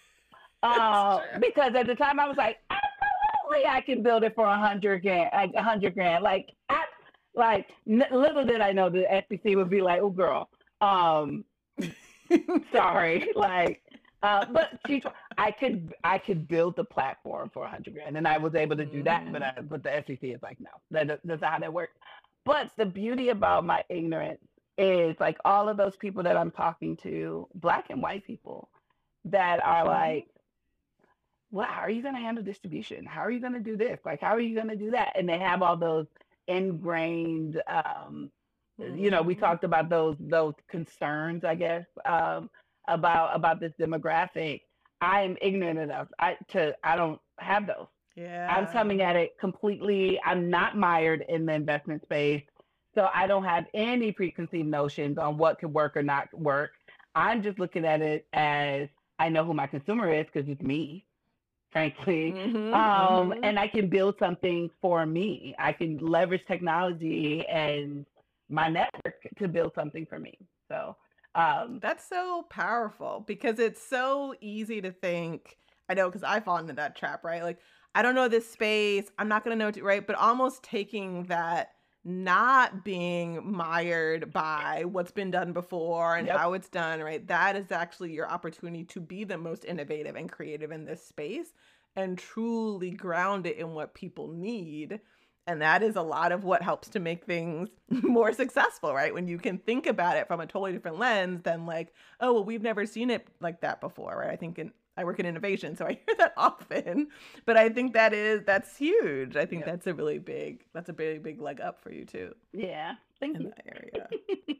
Uh, because at the time I was like, absolutely, I can build it for a 100 grand, like 100 grand. Like, I, like n- little did I know the SEC would be like, oh, girl. Um, sorry. Like uh but she i could i could build the platform for a 100 grand and i was able to do that but I, but the SEC is like no. That, that's not how that works. But the beauty about my ignorance is like all of those people that i'm talking to black and white people that are Mhm. like well how are you going to handle distribution? How are you going to do this? Like how are you going to do that? And they have all those ingrained um you know we Mhm. talked about those those concerns i guess um about about this demographic. I am ignorant enough i to i don't have those. Yeah. i'm coming at it completely i'm not mired in the investment space so i don't have any preconceived notions on what could work or not work. I'm just looking at it as i know who my consumer is because it's me frankly Mhm, um, mhm. and I can build something for me. I can leverage technology and my network to build something for me. So, um, That's so powerful because it's so easy to think. I know because I fall into that trap, right? Like, I don't know this space. I'm not going to know right? But almost taking that, not being mired by what's been done before and Yep. how it's done, right? That is actually your opportunity to be the most innovative and creative in this space and truly ground it in what people need. And that is a lot of what helps to make things more successful, right? When you can think about it from a totally different lens than like, oh, well, we've never seen it like that before, right? I think in, I work in innovation, so I hear that often. But I think that is that's huge. I think Yep. that's a really big that's a big big leg up for you too yeah, thank in you. that area.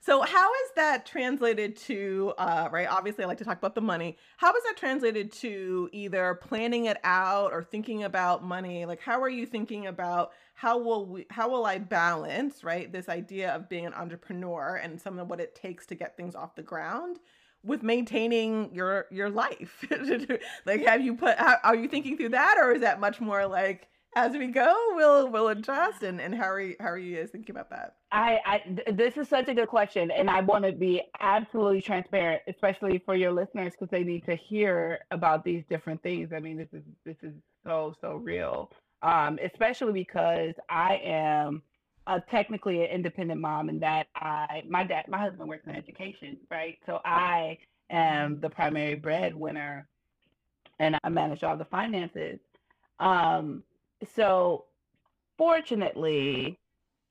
So how is that translated to uh, right? Obviously, I like to talk about the money. How is that translated to either planning it out or thinking about money? Like, how are you thinking about how will we, how will I balance right this idea of being an entrepreneur and some of what it takes to get things off the ground with maintaining your your life? like, have you put? How, are you thinking through that, or is that much more like? as we go, we'll we'll adjust. And and how are you, how are you guys thinking about that? I, I th- this is such a good question, and I want to be absolutely transparent, especially for your listeners, because they need to hear about these different things. I mean, this is this is so so real, um, especially because I am uh, technically an independent mom, and that I my dad my husband works in education, right? So I am the primary breadwinner, and I manage all the finances. Um, so fortunately,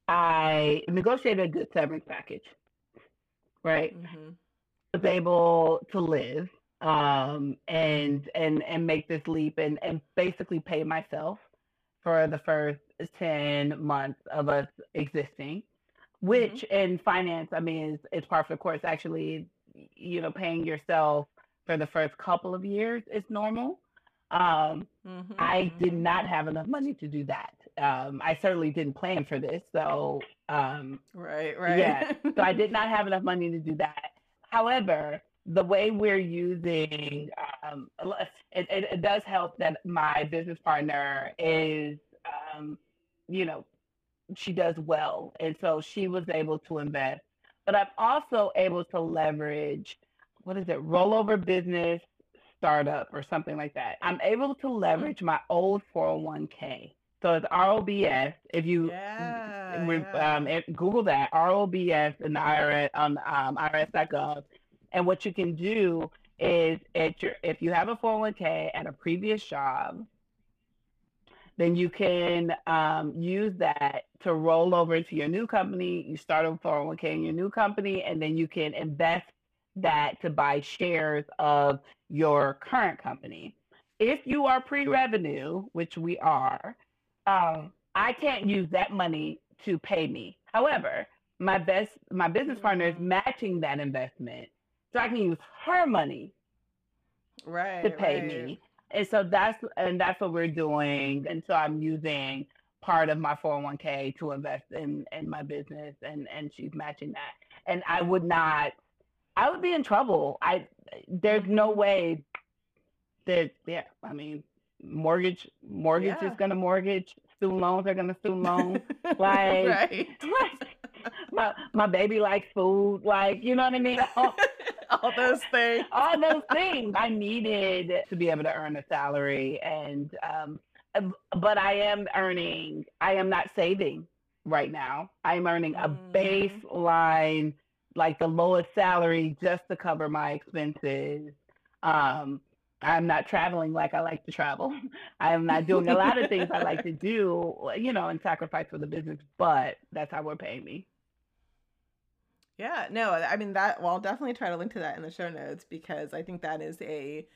I negotiated a good severance package, right? Mm-hmm. Was able to live um, and and and make this leap and and basically pay myself for the first ten months of us existing, which mm-hmm. in finance, I mean, is is par for the course. Actually, you know, paying yourself for the first couple of years is normal. Um, mm-hmm. I did not have enough money to do that. Um, I certainly didn't plan for this. So, um, right, right. Yeah. so I did not have enough money to do that. However, the way we're using um, it, it, does help that my business partner is, um, you know, she does well. And so she was able to invest. But I'm also able to leverage what is it, rollover business startup or something like that, I'm able to leverage my old 401k. So it's ROBS. If you yeah, yeah. Um, Google that ROBS and the IRS on um, IRS.gov, and what you can do is at your if you have a 401k at a previous job, then you can um, use that to roll over into your new company. You start a 401k in your new company, and then you can invest that to buy shares of your current company. If you are pre revenue, which we are, um, I can't use that money to pay me. However, my best my business partner is matching that investment, so I can use her money right to pay right. me. And so that's and that's what we're doing. And so I'm using part of my 401k to invest in in my business, and and she's matching that. And I would not I would be in trouble. I there's no way that yeah, I mean mortgage mortgage yeah. is gonna mortgage, student loans are gonna student loan. like, right. my my baby likes food, like you know what I mean? All, all those things. all those things. I needed to be able to earn a salary and um but I am earning I am not saving right now. I'm earning a mm-hmm. baseline like the lowest salary just to cover my expenses. Um, I'm not traveling like I like to travel. I'm not doing a lot of things I like to do, you know, and sacrifice for the business, but that's how we're paying me. Yeah, no, I mean that. Well, I'll definitely try to link to that in the show notes because I think that is a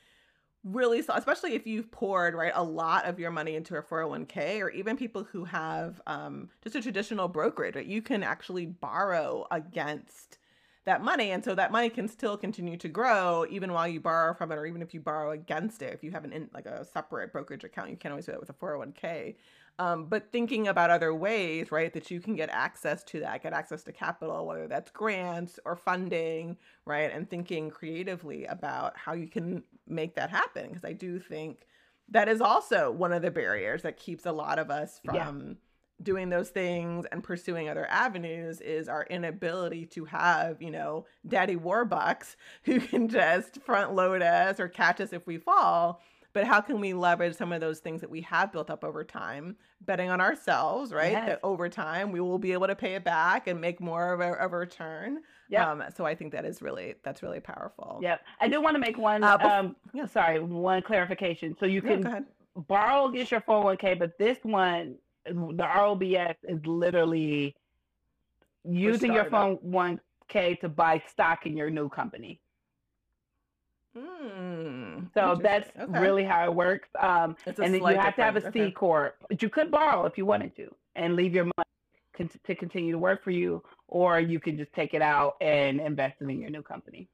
really, especially if you've poured right a lot of your money into a 401k, or even people who have um, just a traditional brokerage. Right, you can actually borrow against that money and so that money can still continue to grow even while you borrow from it or even if you borrow against it if you have an in, like a separate brokerage account you can't always do that with a 401k um, but thinking about other ways right that you can get access to that get access to capital whether that's grants or funding right and thinking creatively about how you can make that happen because i do think that is also one of the barriers that keeps a lot of us from yeah doing those things and pursuing other avenues is our inability to have, you know, daddy warbucks who can just front load us or catch us if we fall. But how can we leverage some of those things that we have built up over time, betting on ourselves, right? Yes. That over time we will be able to pay it back and make more of a, of a return. Yeah. Um, so I think that is really that's really powerful. Yep. I do want to make one. Uh, um, yeah. Sorry, one clarification. So you can yeah, borrow against your 401k, but this one the ROBS is literally using your 401k to buy stock in your new company. Mm, so that's okay. really how it works. Um, and then you have to have a C corp, but you could borrow if you wanted to and leave your money con- to continue to work for you, or you can just take it out and invest it in your new company.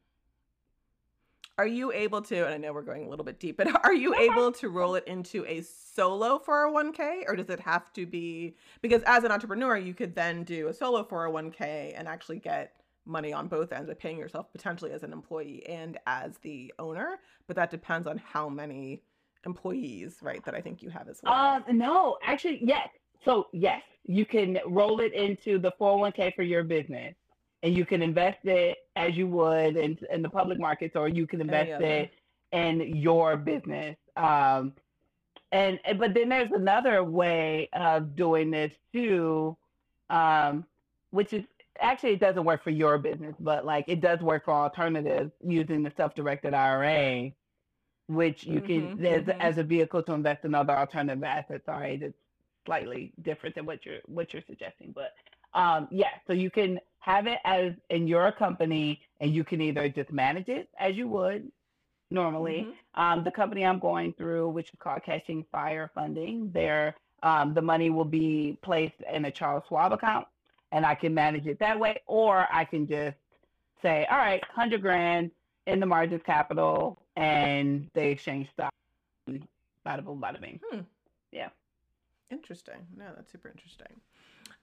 Are you able to, and I know we're going a little bit deep, but are you able to roll it into a solo 401k or does it have to be because as an entrepreneur, you could then do a solo 401k and actually get money on both ends of paying yourself potentially as an employee and as the owner, but that depends on how many employees, right, that I think you have as well. Uh, no, actually, yes. So, yes, you can roll it into the 401k for your business and you can invest it as you would in, in the public markets or you can invest it in your business. Um, and, but then there's another way of doing this too, um, which is actually it doesn't work for your business, but like it does work for alternatives using the self-directed IRA, which you can mm-hmm, mm-hmm. as a vehicle to invest in other alternative assets. All right, it's slightly different than what you're what you're suggesting, but um, yeah, so you can have it as in your company, and you can either just manage it as you would normally. Mm-hmm. Um, the company I'm going through, which is called Catching Fire Funding, there um, the money will be placed in a Charles Schwab account and I can manage it that way, or I can just say, all right, hundred grand in the margins capital, and they exchange stock. Bada boom, bada bing. Hmm. Yeah. Interesting. No, that's super interesting.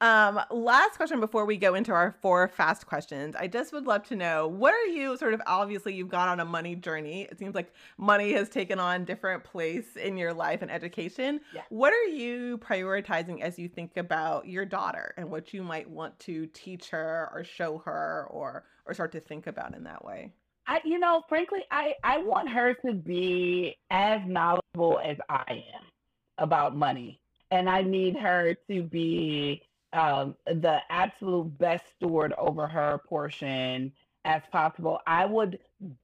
Um, last question before we go into our four fast questions. I just would love to know what are you sort of obviously you've gone on a money journey. It seems like money has taken on different place in your life and education. Yeah. What are you prioritizing as you think about your daughter and what you might want to teach her or show her or or start to think about in that way? I, you know, frankly, I, I want her to be as knowledgeable as I am about money. And I need her to be um, the absolute best steward over her portion as possible. I would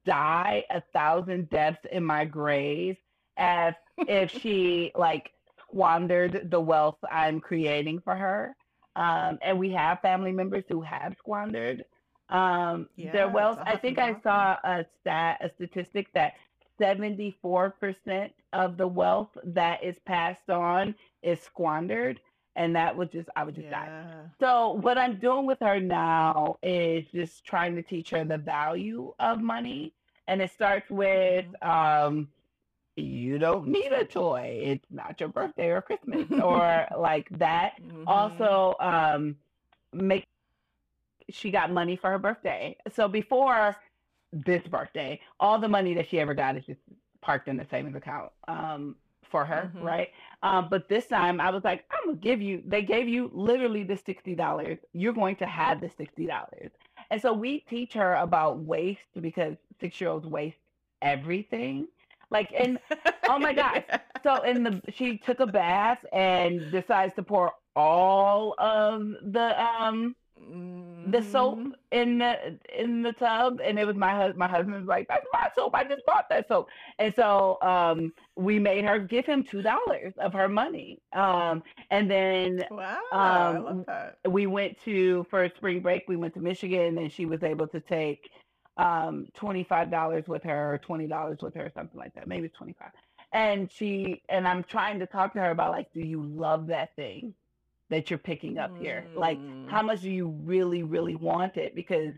die a thousand deaths in my grave as if she like squandered the wealth I'm creating for her. Um, and we have family members who have squandered um, yeah, their wealth. I think I saw a stat, a statistic that 74% of the wealth that is passed on is squandered and that would just I would just yeah. die. So what I'm doing with her now is just trying to teach her the value of money, and it starts with mm-hmm. um, you don't need a toy. It's not your birthday or Christmas or like that. Mm-hmm. Also, um, make she got money for her birthday. So before this birthday, all the money that she ever got is just parked in the savings account. Um, for her, mm-hmm. right? Um, but this time I was like, I'm gonna give you. They gave you literally the sixty dollars. You're going to have the sixty dollars, and so we teach her about waste because six year olds waste everything. Like, and oh my gosh! So in the she took a bath and decides to pour all of the um the soap mm-hmm. in the in the tub, and it was my husband. My husband was like, "That's my soap. I just bought that soap." And so um, we made her give him two dollars of her money. Um, and then wow, um, we went to for spring break. We went to Michigan, and she was able to take um, twenty five dollars with her, or twenty dollars with her, or something like that. Maybe twenty five. And she and I'm trying to talk to her about like, do you love that thing? That you're picking up here. Like, how mm. much do you really, really want it? Because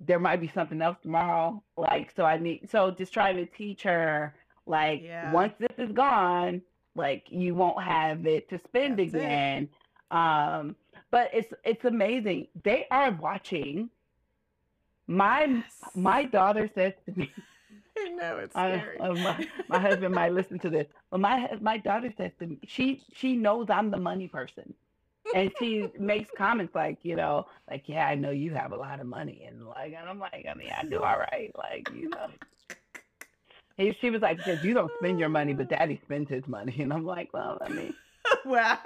there might be something else tomorrow. Like, so I need, so just trying to teach her, like, yeah. once this is gone, like, you won't have it to spend That's again. It. Um, but it's it's amazing. They are watching. My yes. my daughter says to me, I know it's scary. I, uh, my, my husband might listen to this, but my my daughter says to me, she she knows I'm the money person and she makes comments like, you know, like, yeah, I know you have a lot of money, and like, and I'm like, I mean, I do all right, like, you know. And she was like, because you don't spend your money, but Daddy spends his money, and I'm like, well, I mean. wow.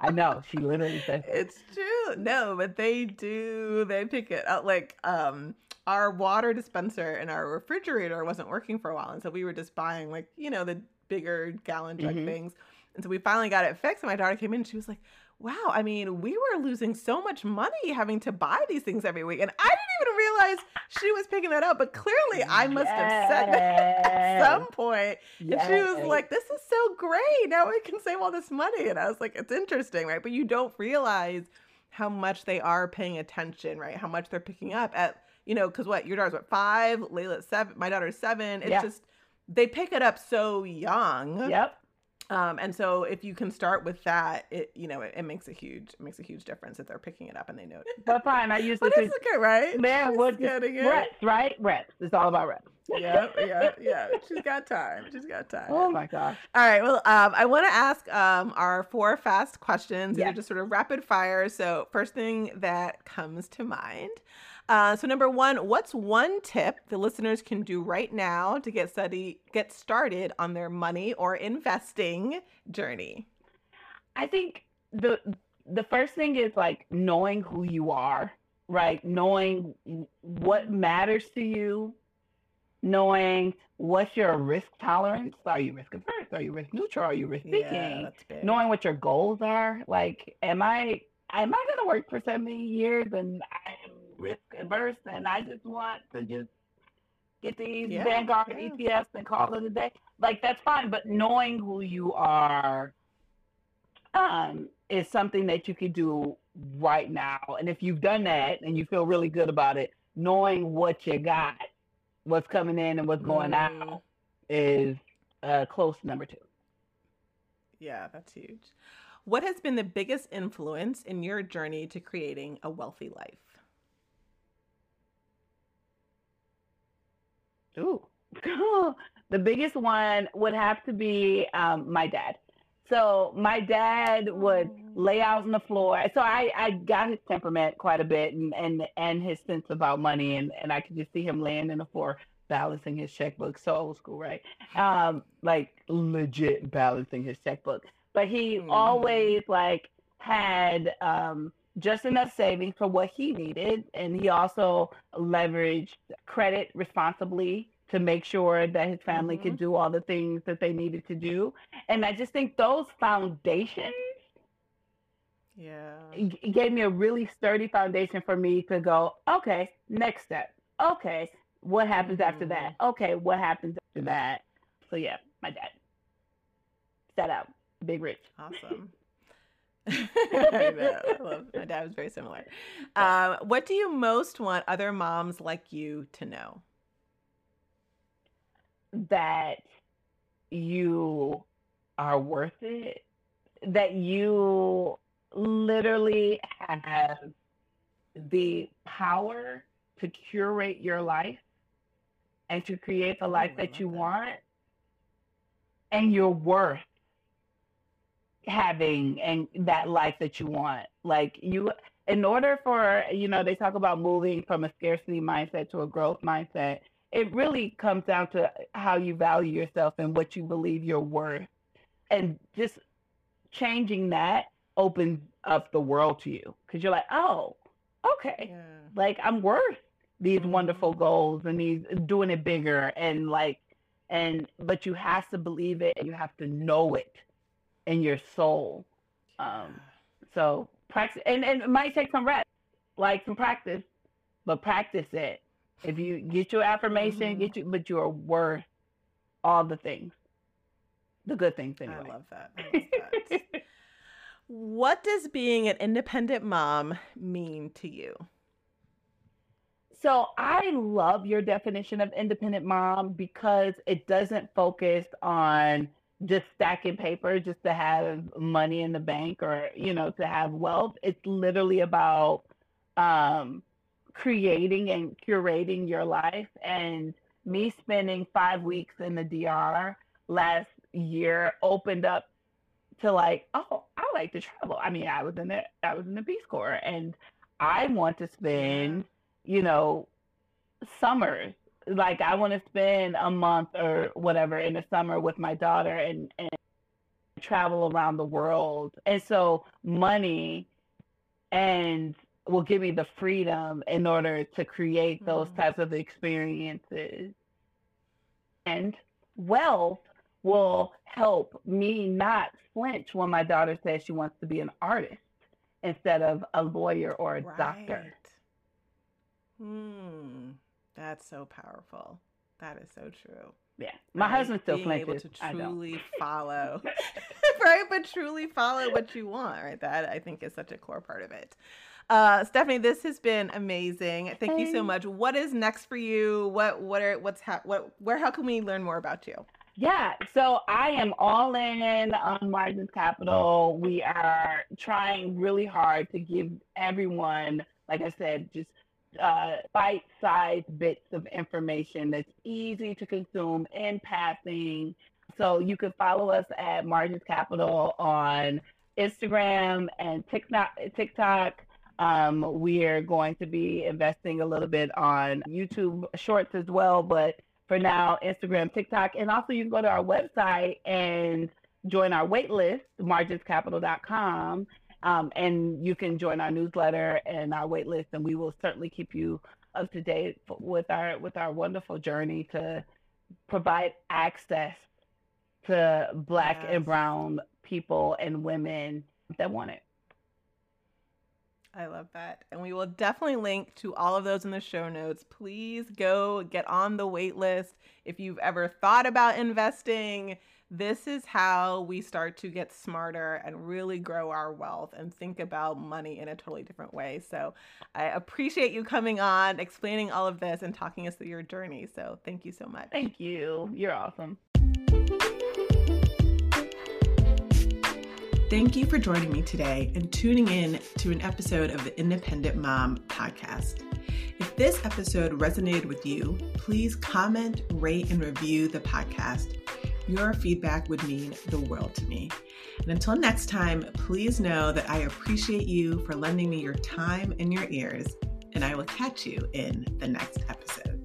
I know. She literally said it's true. No, but they do. They pick it up. Like um, our water dispenser and our refrigerator wasn't working for a while, and so we were just buying like you know the bigger gallon jug mm-hmm. things. And so we finally got it fixed. And my daughter came in and she was like, wow, I mean, we were losing so much money having to buy these things every week. And I didn't even realize she was picking that up, but clearly I must yes. have said that at some point. Yes. And she was like, this is so great. Now we can save all this money. And I was like, it's interesting, right? But you don't realize how much they are paying attention, right? How much they're picking up at, you know, because what your daughter's what five, Layla's seven, my daughter's seven. It's Yeah. just they pick it up so young. Yep. Um, and so if you can start with that, it you know it, it makes a huge it makes a huge difference if they're picking it up and they know it. But fine, I usually But it's okay, right? man, She's what getting it. reps, right? Reps. It's all about reps. yeah, yeah, yeah. She's got time. She's got time. Oh my gosh. All right. Well, um, I want to ask um, our four fast questions. they're just sort of rapid fire. So, first thing that comes to mind. Uh, so, number one, what's one tip the listeners can do right now to get study get started on their money or investing journey? I think the the first thing is like knowing who you are, right? Knowing what matters to you, knowing what's your risk tolerance. Are you risk averse? Are you risk neutral? Are you risk seeking? big. knowing what your goals are. Like, am I am I gonna work for so many years and I risk averse and I just want to just get these Yeah, Vanguard yeah. ETFs and call it a day? Like that's fine, but knowing who you are um is something that you could do right now. And if you've done that and you feel really good about it, knowing what you got, what's coming in and what's going Mm. out is uh close to number two. Yeah, that's huge. What has been the biggest influence in your journey to creating a wealthy life? Ooh. the biggest one would have to be um, my dad. So my dad would lay out on the floor. So I, I got his temperament quite a bit and, and, and his sense about money and, and I could just see him laying on the floor balancing his checkbook. So old school, right? Um, like legit balancing his checkbook. But he Mhm. always like had um just enough savings for what he needed and he also leveraged credit responsibly to make sure that his family could mm-hmm. do all the things that they needed to do. And i just think those foundations Yeah. g- gave me a really sturdy foundation for me to go okay next step. Okay what happens after mm-hmm. that? Okay what happens after that? So yeah my dad. Set out big rich. Awesome. I know. I love my dad was very similar. Um, what do you most want other moms like you to know? that you are worth it, that you literally have the power to curate your life and to create the life I that you that. want, and you're worth having and that life that you want. Like you in order for you know, they talk about moving from a scarcity mindset to a growth mindset it really comes down to how you value yourself and what you believe you're worth. And just changing that opens up the world to you because you're like, oh, okay, Yeah. like I'm worth these Mhm. wonderful goals and these doing it bigger and like, and but you have to believe it and you have to know it in your soul. Um, so practice, and, and it might take some reps, like some practice, but practice it. If you get your affirmation, Mhm. get you, but you are worth all the things, the good things anyway. I love that. I love that. what does being an independent mom mean to you? So I love your definition of independent mom because it doesn't focus on just stacking paper just to have money in the bank or you know to have wealth. It's literally about um, creating and curating your life. And me spending five weeks in the DR last year opened up to like, oh, I like to travel. I mean, I was in the I was in the Peace Corps, and I want to spend you know, summers. Like I want to spend a month or whatever in the summer with my daughter and, and travel around the world. And so money and will give me the freedom in order to create those Mhm. types of experiences. And wealth will help me not flinch when my daughter says she wants to be an artist instead of a lawyer or a doctor. Hmm. That's so powerful. That is so true. Yeah, my right? husband still Being flinches. able to truly follow, right? But truly follow what you want, right? That I think is such a core part of it. Uh, Stephanie, this has been amazing. Thank hey. you so much. What is next for you? What what are what's ha- what where how can we learn more about you? Yeah, so I am all in on Margins Capital. We are trying really hard to give everyone, like I said, just uh, bite-sized bits of information that's easy to consume in passing. So you can follow us at Margins Capital on Instagram and TikTok. TikTok. Um, we're going to be investing a little bit on YouTube Shorts as well, but for now, Instagram, TikTok, and also you can go to our website and join our waitlist, marginscapital.com. Um, and you can join our newsletter and our wait list, and we will certainly keep you up to date with our with our wonderful journey to provide access to Black yes. and Brown people and women that want it. I love that. And we will definitely link to all of those in the show notes. Please go get on the wait list. If you've ever thought about investing, this is how we start to get smarter and really grow our wealth and think about money in a totally different way. So I appreciate you coming on, explaining all of this, and talking us through your journey. So thank you so much. Thank you. You're awesome. Thank you for joining me today and tuning in to an episode of the Independent Mom podcast. If this episode resonated with you, please comment, rate, and review the podcast. Your feedback would mean the world to me. And until next time, please know that I appreciate you for lending me your time and your ears, and I will catch you in the next episode.